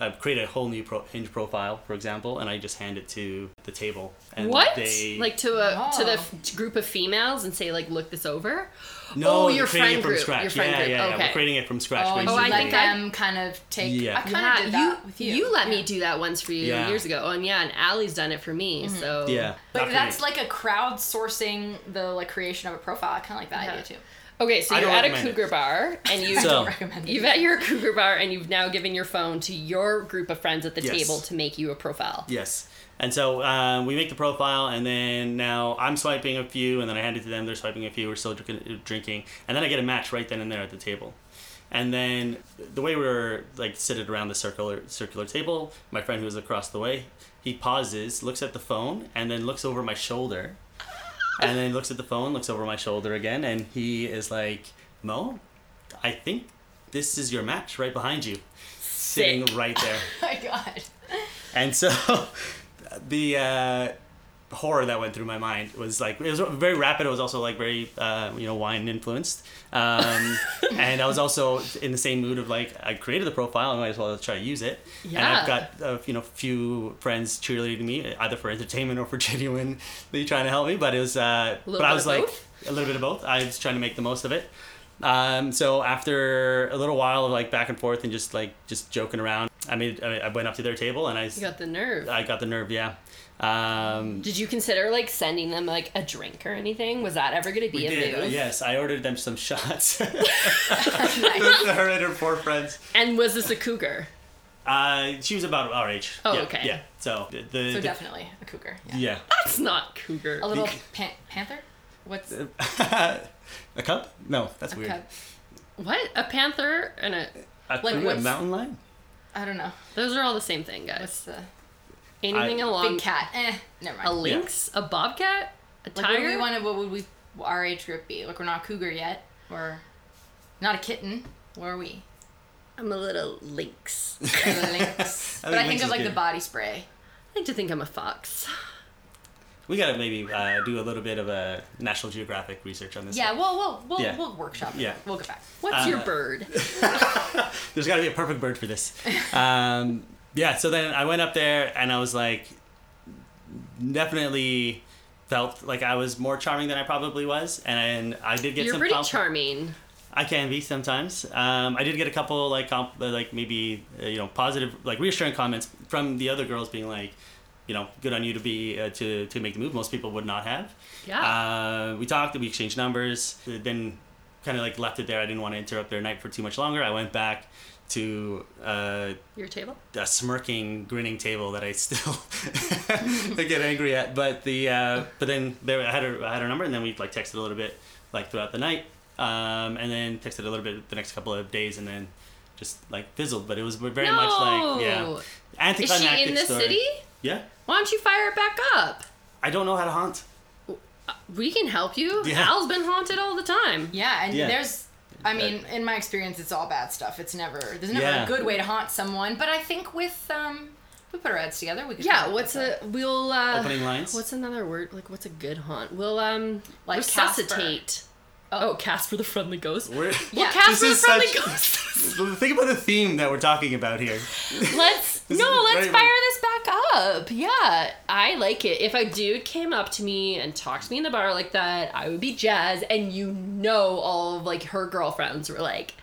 uh, create a whole new pro- hinge profile, for example, and I just hand it to the table. And what? They, Like to a to the f- group of females and say like, look this over. no, oh, you're your creating friend it from group. scratch. Your friend yeah, group. yeah, yeah. Okay. We're creating it from scratch. Oh, basically. Oh, I let think I'm kind of take. Yeah. I kind Yeah, of did that with you. you let Yeah. me do that once for you Yeah. years ago. Oh, and yeah, and Allie's done it for me. So yeah, But that's me. like a crowdsourcing the like creation of a profile. I kind of like that Yeah. idea too. Okay, so I you're at a recommend it. cougar bar *laughs* and you So- Don't recommend it. you've at your cougar bar and you've now given your phone to your group of friends at the Yes. table to make you a profile. Yes. And so um, we make the profile, and then now I'm swiping a few, and then I hand it to them. They're swiping a few. We're still drinking, drinking, and then I get a match right then and there at the table. And then the way we're like seated around the circular circular table, my friend who's across the way, he pauses, looks at the phone, and then looks over my shoulder, and then he looks at the phone, looks over my shoulder again, and he is like, "Mo, I think this is your match right behind you, sitting right there." *laughs* Oh my god. And so *laughs* the uh, horror that went through my mind was like it was very rapid. It was also like very uh, you know wine influenced, um, *laughs* and I was also in the same mood of like I created the profile. I might as well try to use it. Yeah. And I've got uh, you know few friends cheerleading me either for entertainment or for *laughs* genuinely trying to help me. But it was uh, A but I was like both? a little bit of both. I was trying to make the most of it. Um, so after a little while of like back and forth and just like just joking around, I made I I went up to their table and I You got the nerve. I got the nerve, yeah. Um, Did you consider like sending them like a drink or anything? Was that ever going to be we a did, uh, move? yes. I ordered them some shots. *laughs* *laughs* Her and her four friends. And was this a cougar? Uh, she was about our age. Oh, yeah, okay. Yeah. So the, the, So the- definitely a cougar. Yeah. yeah. That's not cougar. A little pan- panther. What's *laughs* a cub? No, that's a weird. cub? What? A panther and a. A, Like cougar, a mountain lion? I don't know. Those are all the same thing, guys. What's the Anything I- along big cat? Eh, never mind. a lynx, a bobcat, a Like, what do tiger. we want? What would we? Our age group be? Like we're not a cougar yet. We're not a kitten. Where are we? I'm a little lynx. We're the lynx. *laughs* I but I think think of is like the body spray. I like to think I'm a fox. We gotta maybe uh, do a little bit of a National Geographic research on this. Yeah, we'll we'll we'll, Yeah. we'll workshop. it. Yeah. we'll get back. What's Uh, your bird? *laughs* There's got to be a perfect bird for this. *laughs* Um, yeah, so then I went up there and I was like, definitely felt like I was more charming than I probably was, and I did get You're some. pretty comp- charming. I can be sometimes. Um, I did get a couple like comp- like maybe uh, you know positive like reassuring comments from the other girls being like, you know, good on you to be uh, to to make the move. Most people would not have. Yeah. Uh, we talked. We exchanged numbers. Then kind of like left it there. I didn't want to interrupt their night for too much longer. I went back to uh, Your table? a smirking, grinning table that I still *laughs* get angry at. But the uh, but then there I had her I had her number, and then we like texted a little bit like throughout the night, um, and then texted a little bit the next couple of days, and then just like fizzled. But it was very no. much like yeah, Is anticlimactic she in the story. city? Yeah, Why don't you fire it back up? I don't know how to haunt. We can help you. Yeah. Al's been haunted all the time. Yeah, and Yeah. there's. I mean, in my experience, it's all bad stuff. It's never there's never Yeah. a good way to haunt someone. But I think with um, we put our heads together, we could. Yeah, what's with a we'll uh Opening lines. What's another word? Like what's a good haunt? We'll um Like resuscitate. Oh, Casper the Friendly Ghost. We're, Well, Yeah. Casper the This is Friendly such- Ghost. *laughs* Think about the theme that we're talking about here. let's This no, let's very- fire this back up. Yeah, I like it. If a dude came up to me and talked to me in the bar like that, I would be jazz. And you know, all of like her girlfriends were like,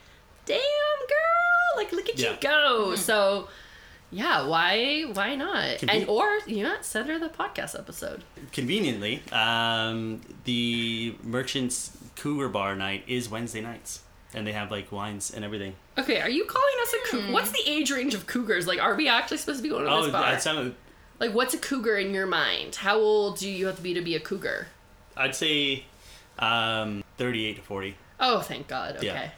"Damn, girl! Like, look at Yeah. you go!" So, yeah, why why not? Conven- and or you know, what? send her the podcast episode. Conveniently, um, the Merchants Cougar Bar night is Wednesday nights, and they have like wines and everything. Okay, are you calling us a cougar? What's the age range of cougars? Like, are we actually supposed to be going to Oh, this bar? it sounded. like, what's a cougar in your mind? How old do you have to be to be a cougar? I'd say um, 38 to 40. Oh, thank God. Okay. Yeah.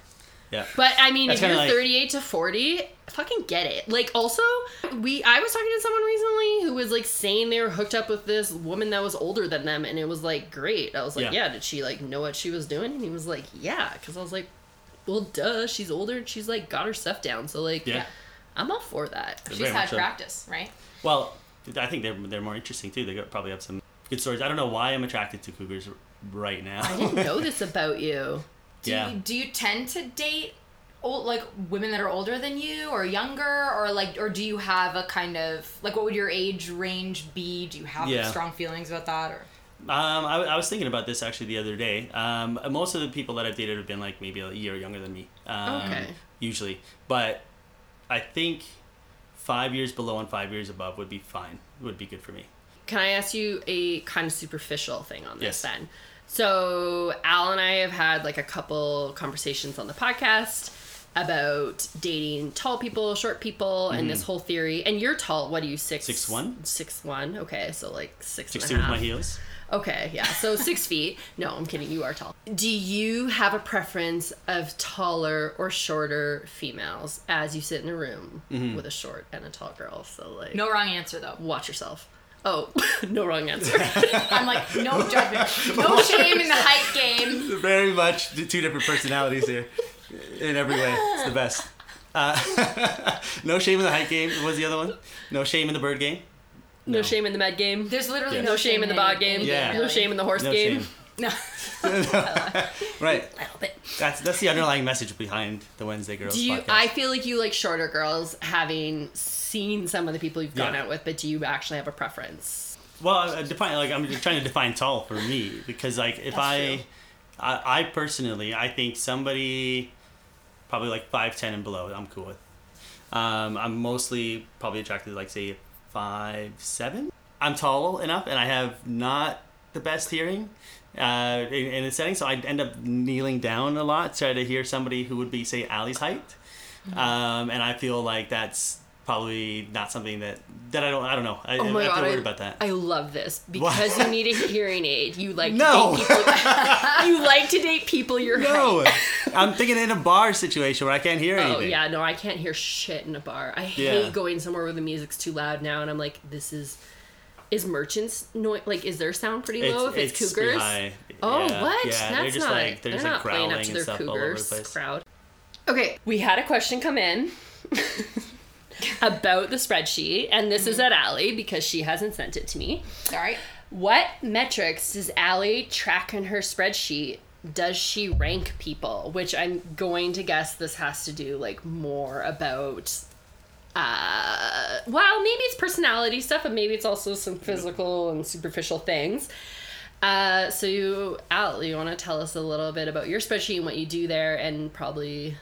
Yeah. But I mean, That's if you're like- 38 to 40, fucking get it. Like, also, we I was talking to someone recently who was like saying they were hooked up with this woman that was older than them, and it was like great. I was like, Yeah. yeah, did she like know what she was doing? And he was like, yeah, because I was like, well, duh, she's older and she's like got her stuff down, so like, Yeah. I'm all for that. She's Very had so. Uh, practice, right? Well, I think they're they're more interesting too. They got, probably have some good stories. I don't know why I'm attracted to cougars right now. I didn't know this *laughs* about you. Do Yeah. you, do you tend to date old like women that are older than you or younger or like or do you have a kind of like what would your age range be? Do you have Yeah. strong feelings about that or Um, I, I was thinking about this actually the other day. Um, most of the people that I've dated have been like maybe a year younger than me. Um, Okay. Usually, but I think five years below and five years above would be fine. Would be good for me. Can I ask you a kind of superficial thing on this Yes. then? So Al and I have had like a couple conversations on the podcast about dating tall people, short people, and this whole theory. And you're tall. What are you six? Mm-hmm. Six one? Six one. Okay, so like six Six and two a with my heels. Okay, yeah. So six feet. No, I'm kidding. You are tall. Do you have a preference of taller or shorter females as you sit in a room Mm-hmm. with a short and a tall girl? So like, no wrong answer though. watch yourself. Oh, *laughs* no wrong answer. *laughs* I'm like no *laughs* judgment. No shame in the height game. Very much two different personalities here, in every way. It's the best. Uh, no shame in the height game. What was the other one? No shame in the bird game. No shame in the med game. There's literally Yeah. no, no shame in the bod game. Yeah. No shame in the horse No game. shame. No. *laughs* *laughs* Right. I love it. That's that's the underlying message behind the Wednesday Girls Do you? podcast. I feel like you like shorter girls, having seen some of the people you've gone Yeah. out with. But do you actually have a preference? Well, I define like I'm just trying to define tall for me because like if I. I, I personally I think somebody probably like five ten and below I'm cool with. Um, I'm mostly probably attracted to like say five seven. I'm tall enough and I have not the best hearing. Uh, in, in a setting, so I end up kneeling down a lot, try to hear somebody who would be say Allie's height, Mm-hmm. um, and I feel like that's probably not something that that I don't I don't know I, Oh my I god, about that. I love this because you need a hearing aid. You like No. to date people. *laughs* you like to date people your No. I'm thinking in a bar situation where I can't hear Oh anything. Oh yeah, no, I can't hear shit in a bar. I Yeah. hate going somewhere where the music's too loud now, and I'm like, this is. Is merchants no like is their sound pretty low if it's, pretty cougars? high. Oh, Yeah, what? Yeah, That's they're just not. like they're, just not like playing up to their stuff all over the cougars place. crowd. Okay, we had a question come in *laughs* *laughs* about the spreadsheet, and this Mm-hmm. is at Allie because she hasn't sent it to me. Sorry. What metrics does Allie track in her spreadsheet? Does she rank people? Which I'm going to guess this has to do like more about uh well maybe it's personality stuff but maybe it's also some physical and superficial things uh so you Al, you want to tell us a little bit about your spreadsheet and what you do there and probably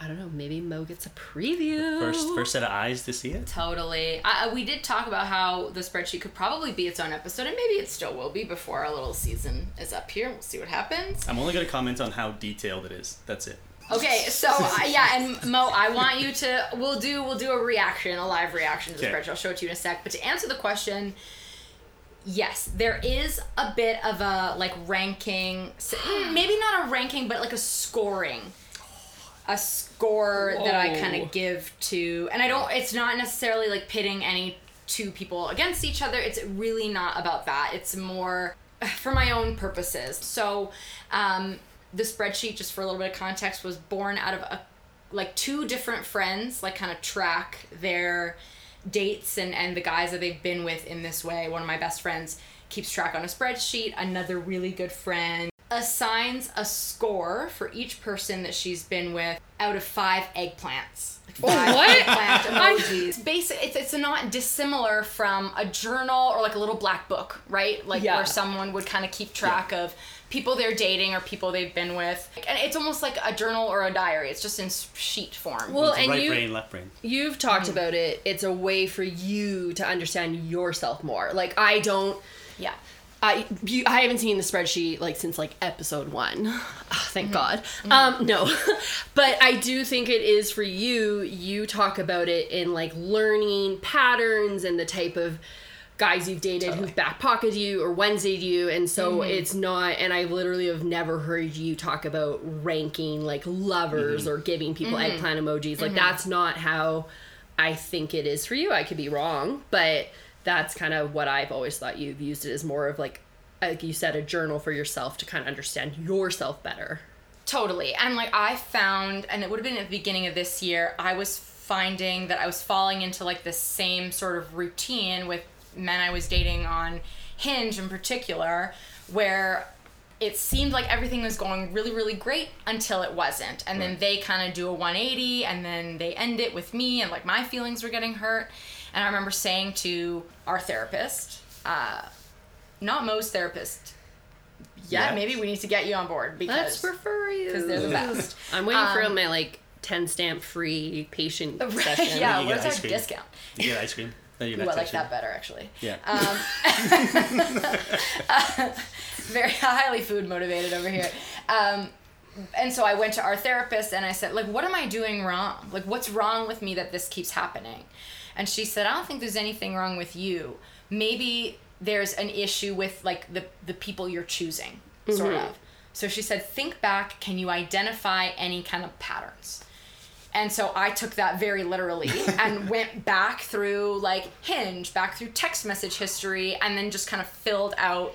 i don't know maybe mo gets a preview First, first set of eyes to see it. Totally. I, we did talk about how the spreadsheet could probably be its own episode, and maybe it still will be before our little season is up here. We'll see what happens. I'm only gonna comment on how detailed it is. That's it. Okay, so uh, *laughs* yeah, and Mo, I want you to. We'll do. We'll do a reaction, a live reaction to the Okay. spreadsheet. I'll show it to you in a sec. But to answer the question, yes, there is a bit of a like ranking. *gasps* Maybe not a ranking, but like a scoring. A score that I kind of give to, and I don't. It's not necessarily like pitting any two people against each other. It's really not about that. It's more *sighs* for my own purposes. So, um, the spreadsheet, just for a little bit of context, was born out of a like two different friends, like kind of track their dates and and the guys that they've been with in this way. One of my best friends keeps track on a spreadsheet. Another really good friend assigns a score for each person that she's been with out of five eggplants. Like Oh, five what? eggplant *laughs* emojis. It's basic. It's, it's not dissimilar from a journal or like a little black book, right? Like Yeah. where someone would kind of keep track of people they're dating or people they've been with, and it's almost like a journal or a diary. It's just in sheet form. Well, It's and right you brain, left brain. you've talked mm-hmm. about it. It's a way for you to understand yourself more. Like I don't. yeah. I you, I haven't seen the spreadsheet like since like episode one. *sighs* Ah, thank mm-hmm. God. Mm-hmm. Um, no, *laughs* but I do think it is for you. You talk about it in like learning patterns and the type of guys you've dated who've back pocketed you or Wednesdayed you, and so mm-hmm. it's not. And I literally have never heard you talk about ranking like lovers or giving people eggplant emojis. Like that's not how I think it is for you. I could be wrong, but that's kind of what I've always thought you've used it as more of like like you said a journal for yourself to kind of understand yourself better. Totally. And like I found, and it would have been at the beginning of this year, I was finding that I was falling into like the same sort of routine with men I was dating on Hinge in particular, where it seemed like everything was going really, really great until it wasn't. And then they kind of do a 180 and then they end it with me and like my feelings were getting hurt. And I remember saying to our therapist, uh, not Mo's therapist, yeah, Yeah. maybe we need to get you on board because for you 'Cause they're the best. *laughs* I'm waiting for Um, my like ten stamp free patient *laughs* Right, session. yeah, You what's get our ice cream. discount? You get ice cream. *laughs* Then you Ooh, I next like that better actually. Yeah. Very highly food motivated over here. Um, and so I went to our therapist and I said, like, what am I doing wrong? Like, what's wrong with me that this keeps happening? And she said, I don't think there's anything wrong with you. Maybe there's an issue with like the the people you're choosing, sort mm-hmm. of. So she said, think back. Can you identify any kind of patterns? And so I took that very literally *laughs* and went back through like Hinge, back through text message history, and then just kind of filled out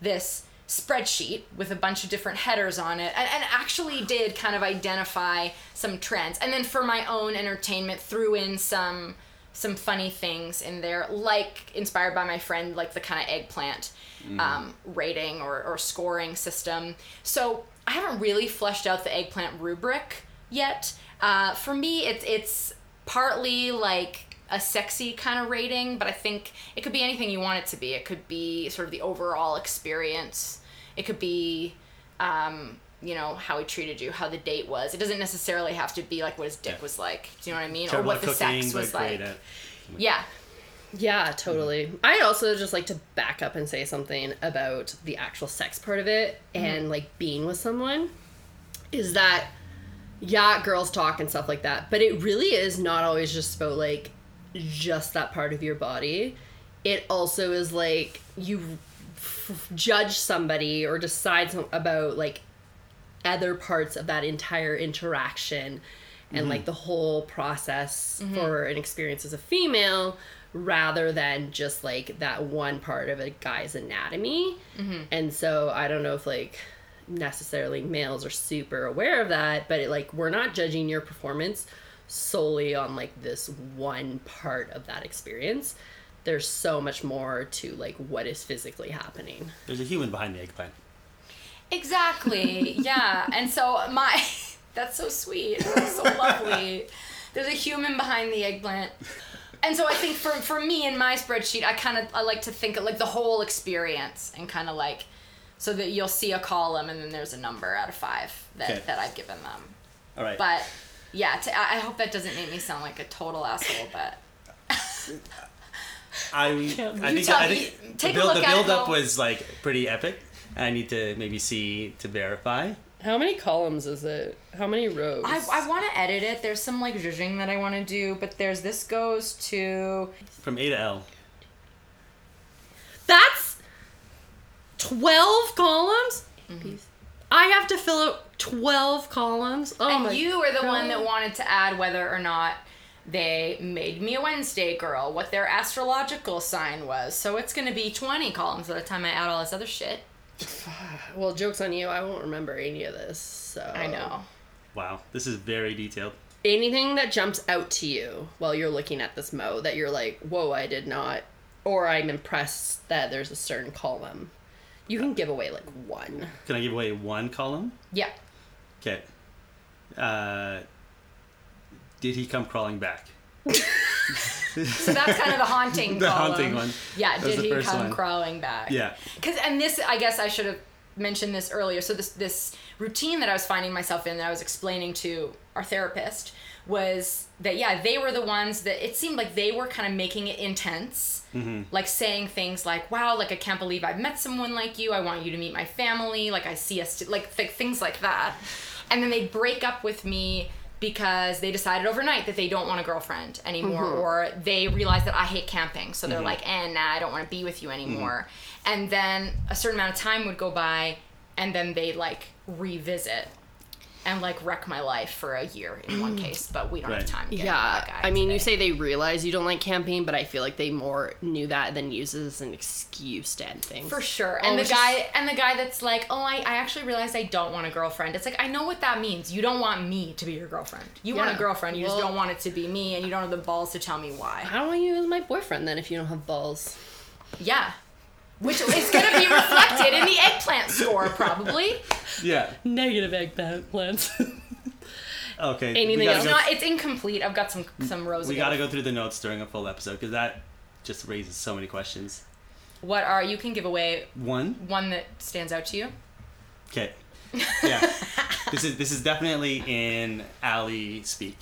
this spreadsheet with a bunch of different headers on it and, and actually did kind of identify some trends. And then for my own entertainment, threw in some some funny things in there, like inspired by my friend, like the kind of eggplant um, rating or, or scoring system. So I haven't really fleshed out the eggplant rubric yet. Uh, for me, it's it's partly like a sexy kind of rating, but I think it could be anything you want it to be. It could be sort of the overall experience. It could be, um, you know, how he treated you, how the date was. It doesn't necessarily have to be like what his dick Yeah. was like. Do you know what I mean? Terrible or what the cooking, sex was great like. at- Yeah. Yeah, totally. I'd also just like to back up and say something about the actual sex part of it mm-hmm. and like being with someone is that yeah, girls talk and stuff like that, but it really is not always just about like just that part of your body. It also is like you f- judge somebody or decide some, about like other parts of that entire interaction and like mm-hmm. the whole process mm-hmm. for an experience as a female rather than just like that one part of a guy's anatomy. Mm-hmm. And so I don't know if like necessarily males are super aware of that, but it, like we're not judging your performance solely on like this one part of that experience. There's so much more to like what is physically happening. There's a human behind the eggplant. Exactly. yeah. And so my *laughs* that's so sweet. That's so lovely. There's a human behind the eggplant. And so I think for for me in my spreadsheet, I kind of I like to think of like the whole experience and kind of like so that you'll see a column and then there's a number out of 5 that Okay. that I've given them. All right. But yeah, to, I I hope that doesn't make me sound like a total asshole, but I, *laughs* I You think I think the build, the build up was like pretty epic. I need to maybe see to verify. How many columns is it? How many rows? I, I want to edit it. There's some like zhuzhing that I want to do, but there's this goes to From A to L. That's 12 columns? Mm-hmm. I have to fill out 12 columns? Oh my. and my you are the one that wanted to add whether or not they made me a Wednesday girl, what their astrological sign was. So it's going to be 20 columns by the time I add all this other shit. *sighs* Well, joke's on you. I won't remember any of this. So I know. Wow, this is very detailed. Anything that jumps out to you while you're looking at this mo that you're like, whoa, I did not, or I'm impressed that there's a certain column. You can give away like one. Can I give away one column? Yeah. Okay. Uh, did he come crawling back? *laughs* *laughs* So that's kind of the haunting. *laughs* The column. haunting one. Yeah. Did he come crawling back? Yeah. Because and this, I guess I should have mentioned this earlier. So this this routine that I was finding myself in, that I was explaining to our therapist, was that yeah, they were the ones that it seemed like they were kind of making it intense, Mm-hmm. like saying things like, "Wow, like I can't believe I've met someone like you. I want you to meet my family. Like I see us, like th- things like that," and then they break up with me because they decided overnight that they don't want a girlfriend anymore mm-hmm. or they realize that I hate camping. So they're mm-hmm. like eh nah I don't want to be with you mm-hmm. anymore. And then a certain amount of time would go by and then they like revisit and like wreck my life for a year in one mm. case but we don't Right. have time to get Yeah, that guy I mean, you say they realize you don't like camping, but I feel like they more knew that than use it as an excuse to end things. for sure Oh, and the it's just- guy and the guy that's like oh I, I actually realized i don't want a girlfriend it's like i know what that means you don't want me to be your girlfriend you want a girlfriend you just don't want it to be me and you don't have the balls to tell me why I don't want you as my boyfriend then if you don't have balls. Yeah. Which is going to be reflected in the eggplant score, probably. Yeah. Negative eggplant plants. *laughs* Okay. Anything else? It's go, not. It's incomplete. I've got some some rows. we got to go through the notes during a full episode because that just raises so many questions. What are you can give away One. one that stands out to you? Okay. *laughs* Yeah. this is this is definitely in Allie speak.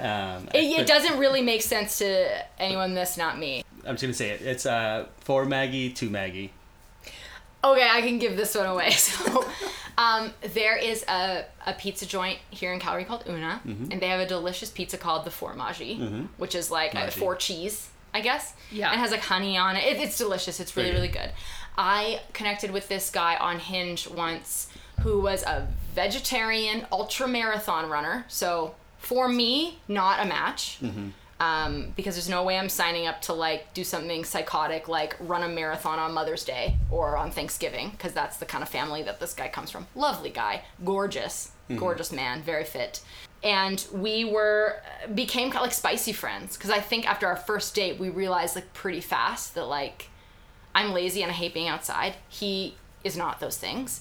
Um, It, it doesn't really make sense to anyone that's not me. I'm just gonna say it. It's uh for Maggie to Maggie. Okay, I can give this one away. *laughs* So, *laughs* um, there is a, a pizza joint here in Calgary called Una, Mm-hmm. and they have a delicious pizza called the Formaggi, which is like a four cheese, I guess. Yeah. And it has like honey on it. it it's delicious. It's really, really good. I connected with this guy on Hinge once who was a vegetarian ultra marathon runner. So, for me, not a match mm-hmm. um, because there's no way I'm signing up to like do something psychotic like run a marathon on Mother's Day or on Thanksgiving because that's the kind of family that this guy comes from. Lovely guy, gorgeous, mm-hmm. gorgeous man, very fit. And we were uh, became kind of like spicy friends because I think after our first date we realized like pretty fast that like I'm lazy and I hate being outside. He is not those things.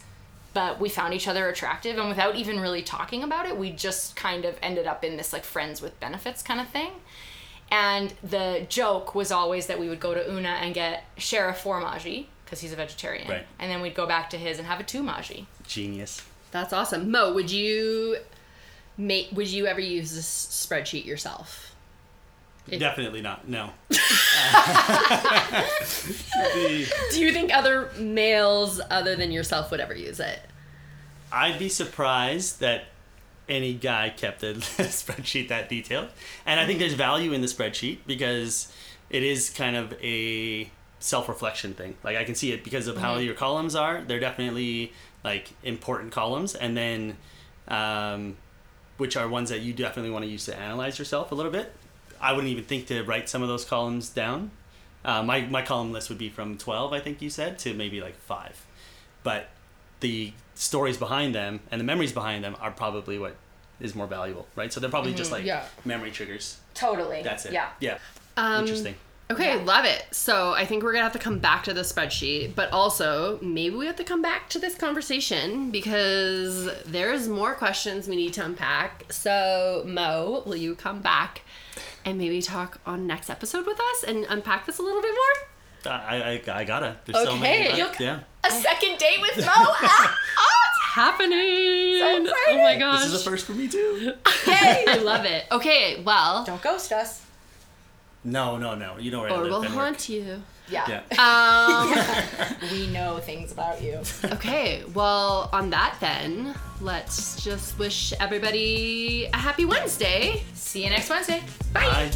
But we found each other attractive and without even really talking about it, we just kind of ended up in this like friends with benefits kind of thing. And the joke was always that we would go to Una and get share a formaggi because he's a vegetarian. Right. And then we'd go back to his and have a two magi. Genius. That's awesome. Mo, would you make would you ever use this spreadsheet yourself? It- Definitely not. No. *laughs* The- Do you think other males other than yourself would ever use it? I'd be surprised that any guy kept a *laughs* spreadsheet that detailed. And I think there's value in the spreadsheet because it is kind of a self-reflection thing. Like I can see it because of how your columns are. They're definitely like important columns and then um, which are ones that you definitely want to use to analyze yourself a little bit. I wouldn't even think to write some of those columns down. Uh, my, my column list would be from 12, I think you said, to maybe like five. But the stories behind them and the memories behind them are probably what is more valuable, right? So they're probably just like yeah. memory triggers. Totally. That's it. Yeah. Yeah. Um, Interesting. Okay, Yeah. love it. So I think we're gonna have to come back to the spreadsheet, but also maybe we have to come back to this conversation because there's more questions we need to unpack. So Mo, will you come back and maybe talk on next episode with us and unpack this a little bit more? I, I, I gotta. There's so many. Okay. but- yeah. A second date with *laughs* Mo? ah, Happening! So excited. oh my gosh! This is a first for me too. yay! *laughs* I love it. Okay, well, Don't ghost us. No, no, no. You know where I or we'll and work. haunt you. Yeah. Yeah. Um, *laughs* We know things about you. okay, well, on that then, let's just wish everybody a happy Wednesday. See you next Wednesday. Bye.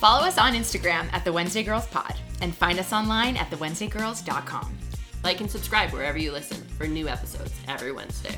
Follow us on Instagram at the Wednesday Girls Pod and find us online at thewednesdaygirls.com. Like and subscribe wherever you listen for new episodes every Wednesday.